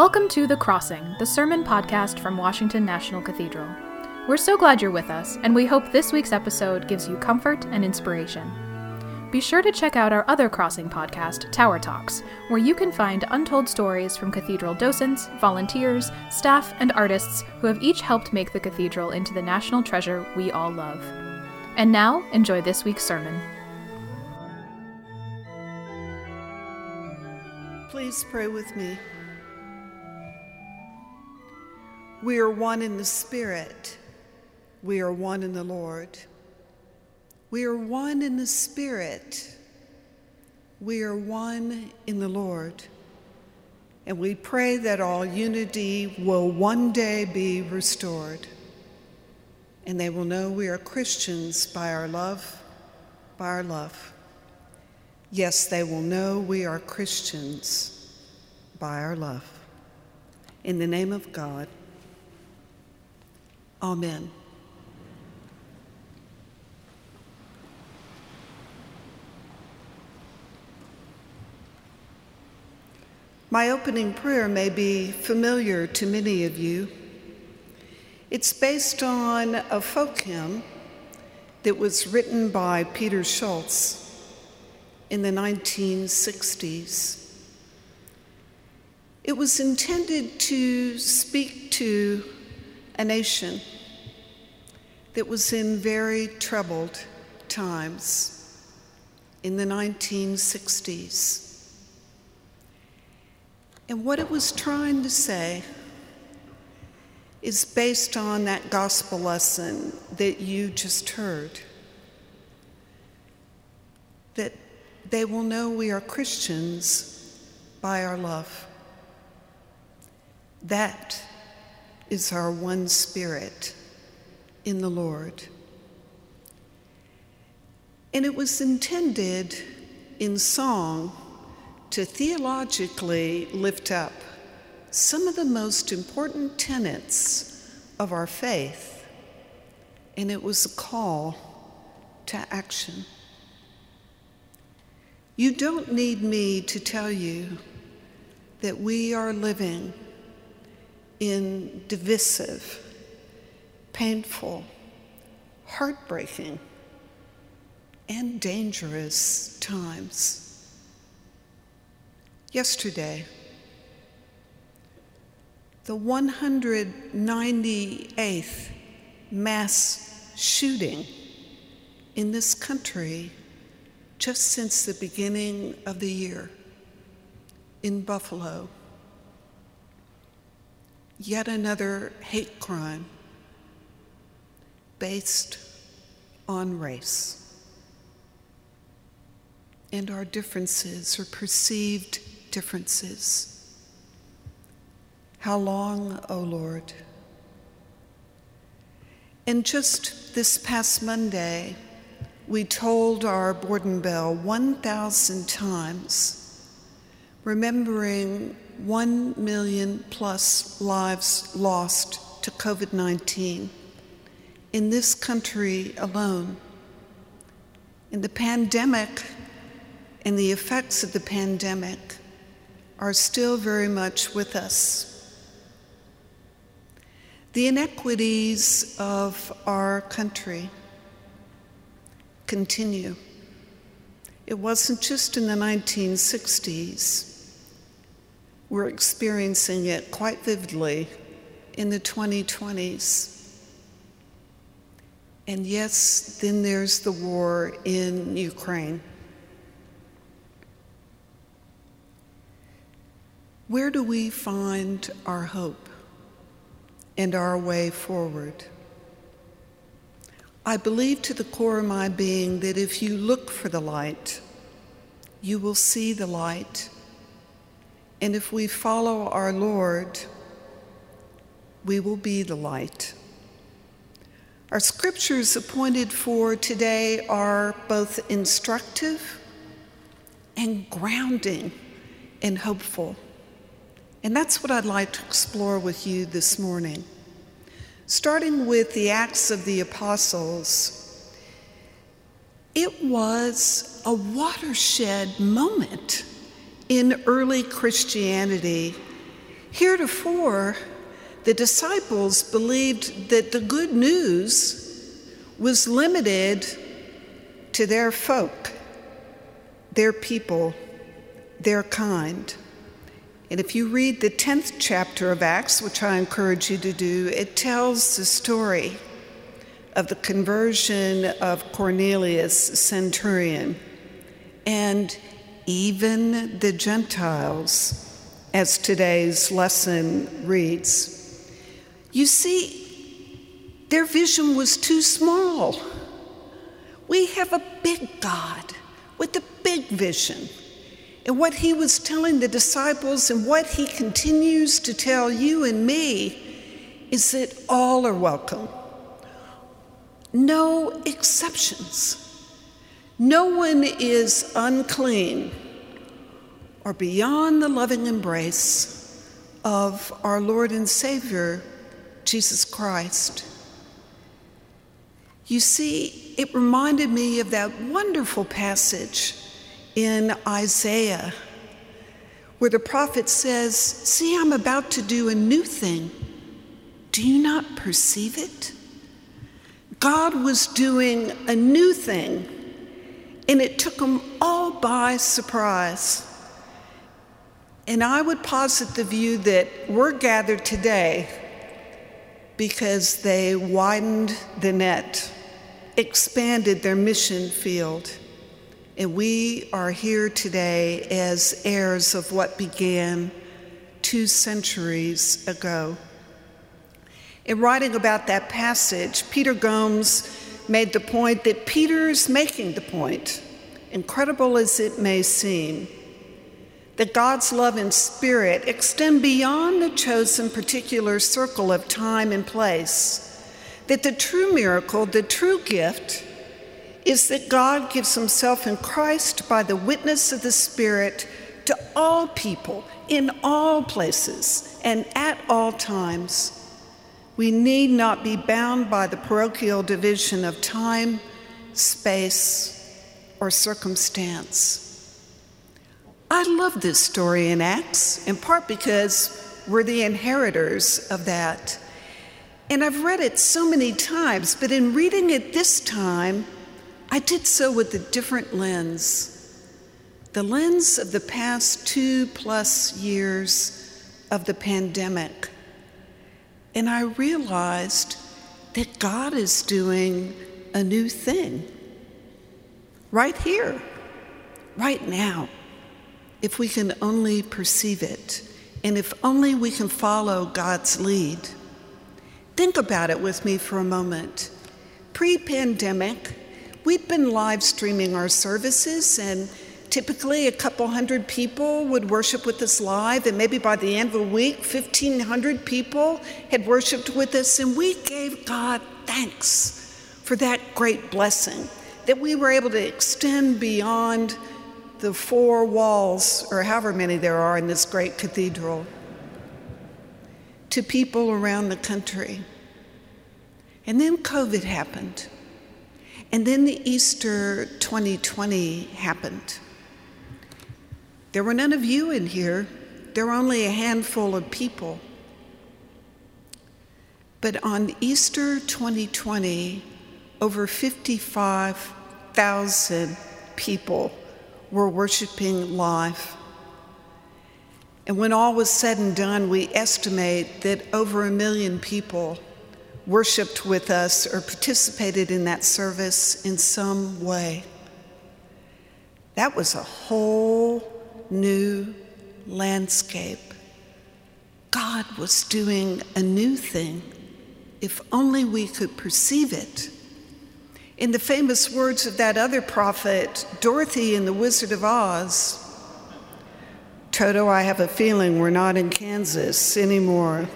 Welcome to The Crossing, the sermon podcast from Washington National Cathedral. We're so glad you're with us, and we hope this week's episode gives you comfort and inspiration. Be sure to check out our other Crossing podcast, Tower Talks, where you can find untold stories from cathedral docents, volunteers, staff, and artists who have each helped make the cathedral into the national treasure we all love. And now, enjoy this week's sermon. Please pray with me. We are one in the Spirit. We are one in the Lord. We are one in the Spirit. We are one in the Lord. And we pray that all unity will one day be restored. And they will know we are Christians by our love, by our love. Yes, they will know we are Christians by our love. In the name of God, Amen. My opening prayer may be familiar to many of you. It's based on a folk hymn that was written by Peter Scholtes in the 1960s. It was intended to speak to a nation that was in very troubled times in the 1960s. And what it was trying to say is based on that gospel lesson that you just heard. That they will know we are Christians by our love. That is our one spirit in the Lord. And it was intended in song to theologically lift up some of the most important tenets of our faith, and it was a call to action. You don't need me to tell you that we are living in divisive, painful, heartbreaking, and dangerous times. Yesterday, the 198th mass shooting in this country just since the beginning of the year in Buffalo yet another hate crime based on race. And our differences or perceived differences. How long, O Lord? And just this past Monday, we tolled our Bourdon bell 1,000 times, remembering 1 million plus lives lost to COVID 19 in this country alone. And the pandemic and the effects of the pandemic are still very much with us. The inequities of our country continue. It wasn't just in the 1960s we're experiencing it quite vividly in the 2020s. And yes, then there's the war in Ukraine. Where do we find our hope and our way forward? I believe to the core of my being that if you look for the light, you will see the light and if we follow our Lord, we will be the light. Our scriptures appointed for today are both instructive and grounding and hopeful. And that's what I'd like to explore with you this morning. Starting with the Acts of the Apostles, it was a watershed moment in early Christianity Heretofore, the disciples believed that the good news was limited to their folk, their people, their kind. And if you read the 10th chapter of Acts, which I encourage you to do, it tells the story of the conversion of Cornelius, centurion, and even the Gentiles, as today's lesson reads. You see, their vision was too small. We have a big God with a big vision and what he was telling the disciples and what he continues to tell you and me is that all are welcome. No exceptions. No one is unclean or beyond the loving embrace of our Lord and Savior, Jesus Christ. You see, it reminded me of that wonderful passage in Isaiah, where the prophet says, See, I'm about to do a new thing. Do you not perceive it? God was doing a new thing, and it took them all by surprise. And I would posit the view that we're gathered today because they widened the net, expanded their mission field. And we are here today as heirs of what began two centuries ago. In writing about that passage, Peter Gomes made the point that Peter is making the point, incredible as it may seem, that God's love and spirit extend beyond the chosen particular circle of time and place, that the true miracle, the true gift, is that God gives himself in Christ by the witness of the Spirit to all people in all places and at all times. We need not be bound by the parochial division of time, space, or circumstance. I love this story in Acts, in part because we're the inheritors of that. And I've read it so many times, but in reading it this time, I did so with a different lens the lens of the past two plus years of the pandemic. And I realized that God is doing a new thing right here, right now, if we can only perceive it, and if only we can follow God's lead. Think about it with me for a moment. Pre pandemic, We'd been live streaming our services, and typically a couple hundred people would worship with us live, and maybe by the end of the week, 1,500 people had worshiped with us, and we gave God thanks for that great blessing that we were able to extend beyond the four walls, or however many there are in this great cathedral, to people around the country. And then COVID happened. And then the Easter 2020 happened. There were none of you in here, there were only a handful of people. But on Easter 2020, over 55,000 people were worshiping live. And when all was said and done, we estimate that over a million people worshiped with us or participated in that service in some way. That was a whole new landscape. God was doing a new thing if only we could perceive it. In the famous words of that other prophet, Dorothy in The Wizard of Oz, Toto, I have a feeling we're not in Kansas anymore.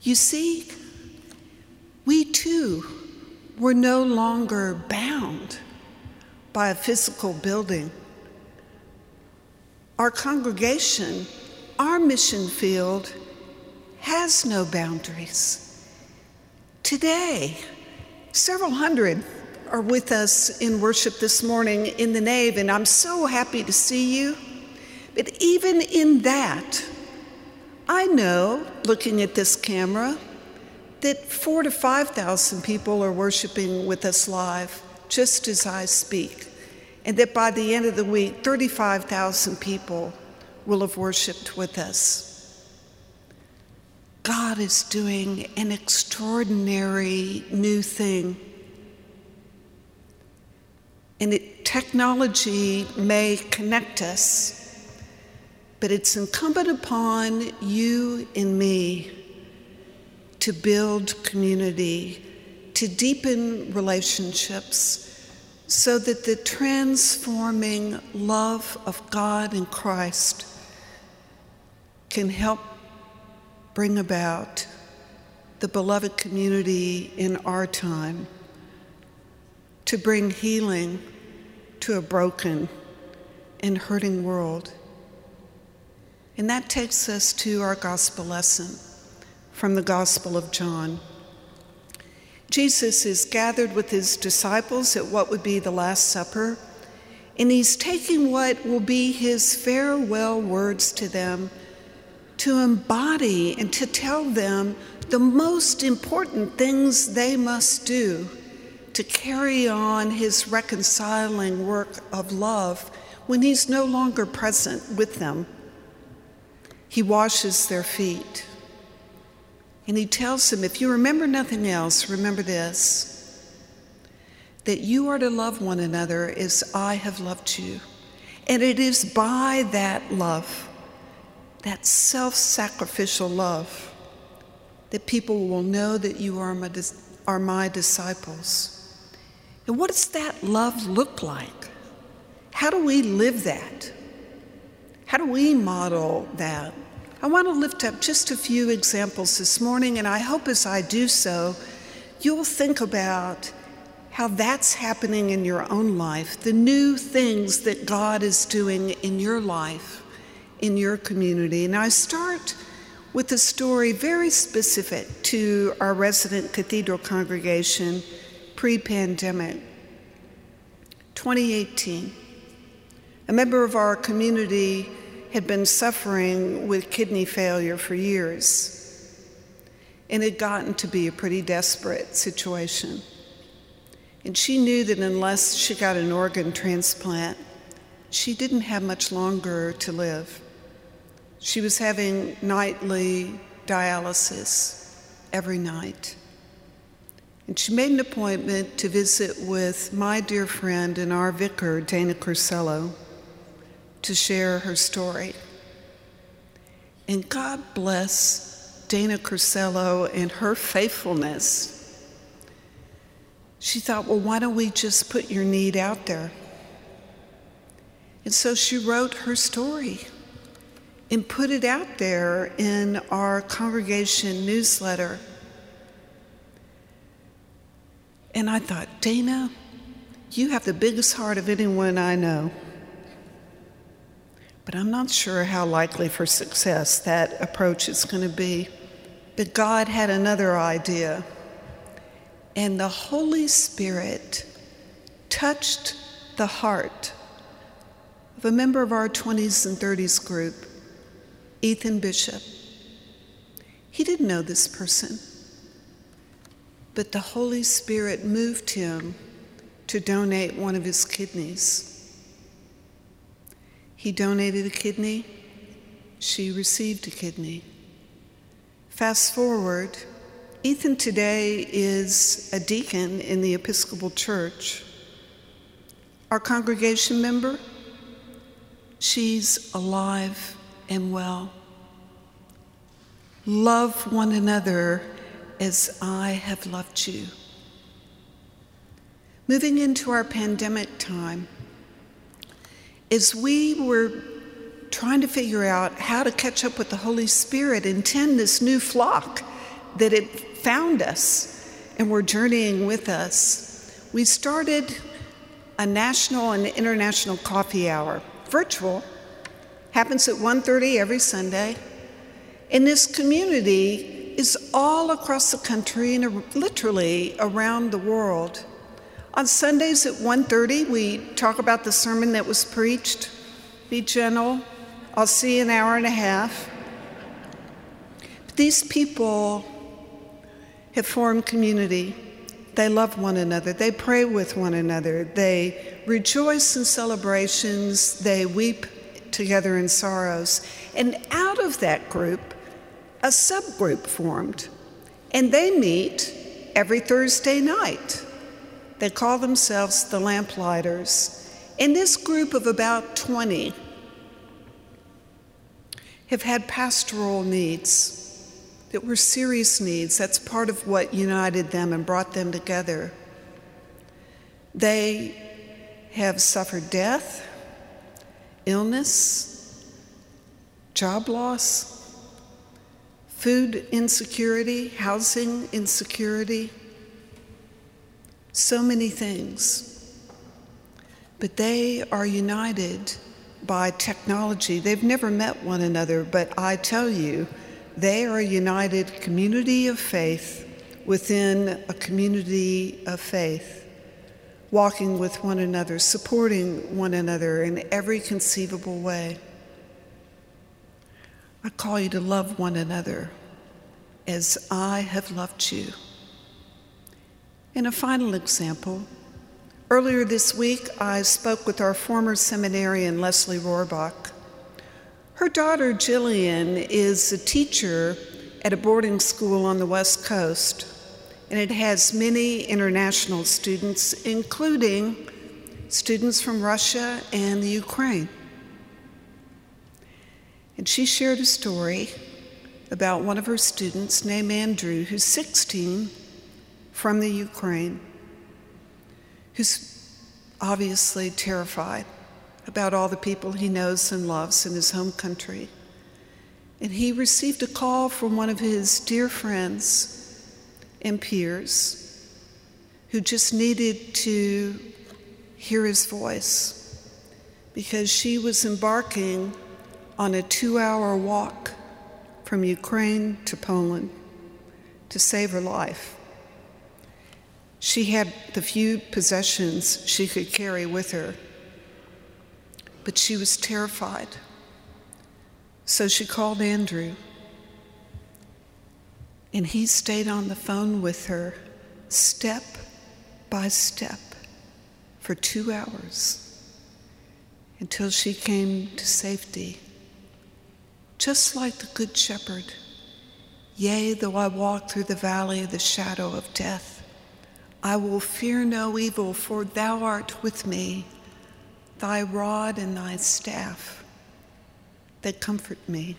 You see, we too were no longer bound by a physical building. Our congregation, our mission field, has no boundaries. Today, several hundred are with us in worship this morning in the nave, and I'm so happy to see you But even in that, I know, looking at this camera, that four to 5,000 people are worshiping with us live just as I speak, and that by the end of the week, 35,000 people will have worshiped with us. God is doing an extraordinary new thing. And it, technology may connect us, but it's incumbent upon you and me to build community, to deepen relationships, so that the transforming love of God and Christ can help bring about the beloved community in our time, to bring healing to a broken and hurting world. And that takes us to our gospel lesson from the Gospel of John. Jesus is gathered with his disciples at what would be the Last Supper, and he's taking what will be his farewell words to them to embody and to tell them the most important things they must do to carry on his reconciling work of love when he's no longer present with them. He washes their feet. And he tells them, if you remember nothing else, remember this that you are to love one another as I have loved you. And it is by that love that self sacrificial love, that people will know that you are my, are my disciples. And what does that love look like? How do we live that? How do we model that? I want to lift up just a few examples this morning, and I hope as I do so, you'll think about how that's happening in your own life, the new things that God is doing in your life in your community. And I start with a story very specific to our resident cathedral congregation pre pandemic. 2018. A member of our community had been suffering with kidney failure for years and had gotten to be a pretty desperate situation. And she knew that unless she got an organ transplant, she didn't have much longer to live. She was having nightly dialysis every night. And she made an appointment to visit with my dear friend and our vicar, Dana Corsello, to share her story. And God bless Dana Corsello and her faithfulness. She thought, well, why don't we just put your need out there? And so she wrote her story and put it out there in our congregation newsletter. And I thought, Dana, you have the biggest heart of anyone I know. But I'm not sure how likely for success that approach is going to be. But God had another idea. And the Holy Spirit touched the heart of a member of our 20s and 30s group Ethan Bishop. He didn't know this person, but the Holy Spirit moved him to donate one of his kidneys. He donated a kidney, she received a kidney. Fast forward, Ethan today is a deacon in the Episcopal Church. Our congregation member, she's alive and well. Love one another as I have loved you. Moving into our pandemic time, as we were trying to figure out how to catch up with the Holy Spirit and tend this new flock that had found us and were journeying with us, we started a national and international coffee hour, virtual, happens at 1.30 every Sunday. And this community is all across the country and literally around the world. On Sundays at 1.30, we talk about the sermon that was preached. Be gentle, I'll see you in an hour and a half. But these people have formed community. They love one another. They pray with one another. They rejoice in celebrations. They weep together in sorrows. And out of that group, a subgroup formed. And they meet every Thursday night. They call themselves the Lamplighters. And this group of about 20 have had pastoral needs that were serious needs. That's part of what united them and brought them together. They have suffered death, illness, job loss, food insecurity, housing insecurity, so many things. But they are united by technology. They've never met one another, but I tell you, they are a united community of faith within a community of faith, walking with one another, supporting one another in every conceivable way. I call you to love one another as I have loved you. And a final example earlier this week, I spoke with our former seminarian, Leslie Rohrbach. Her daughter, Jillian, is a teacher at a boarding school on the West Coast, and it has many international students, including students from Russia and the Ukraine. And she shared a story about one of her students named Andrew, who's 16, from the Ukraine, who's obviously terrified about all the people he knows and loves in his home country. And he received a call from one of his dear friends and peers who just needed to hear his voice because she was embarking on a two hour walk from Ukraine to Poland to save her life. She had the few possessions she could carry with her but she was terrified. So she called Andrew, and he stayed on the phone with her step by step for two hours until she came to safety. Just like the Good Shepherd, yea, though I walk through the valley of the shadow of death, I will fear no evil, for thou art with me thy rod and thy staff that comfort me.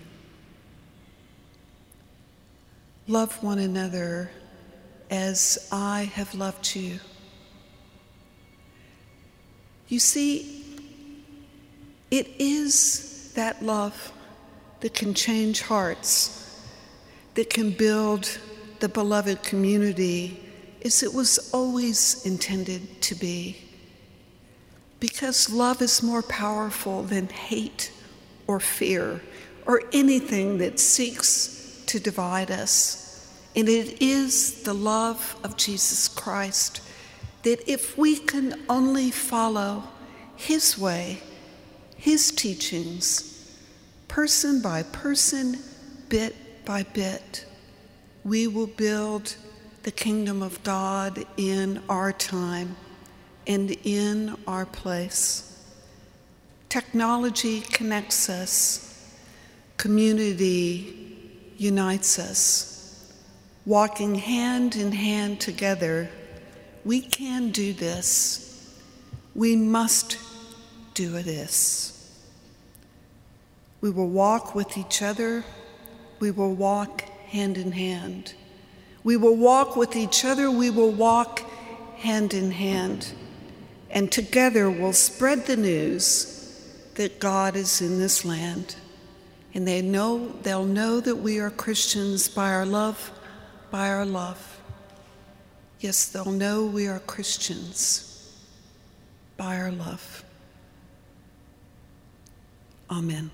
Love one another as I have loved you. You see, it is that love that can change hearts, that can build the beloved community as it was always intended to be because love is more powerful than hate or fear or anything that seeks to divide us. And it is the love of Jesus Christ that if we can only follow His way, His teachings, person by person, bit by bit, we will build the kingdom of God in our time and in our place. Technology connects us, community unites us. Walking hand in hand together, we can do this. We must do this. We will walk with each other. We will walk hand in hand. We will walk with each other. We will walk hand in hand and together we'll spread the news that God is in this land. And they know they'll know that we are Christians by our love, by our love. Yes, they'll know we are Christians by our love. Amen.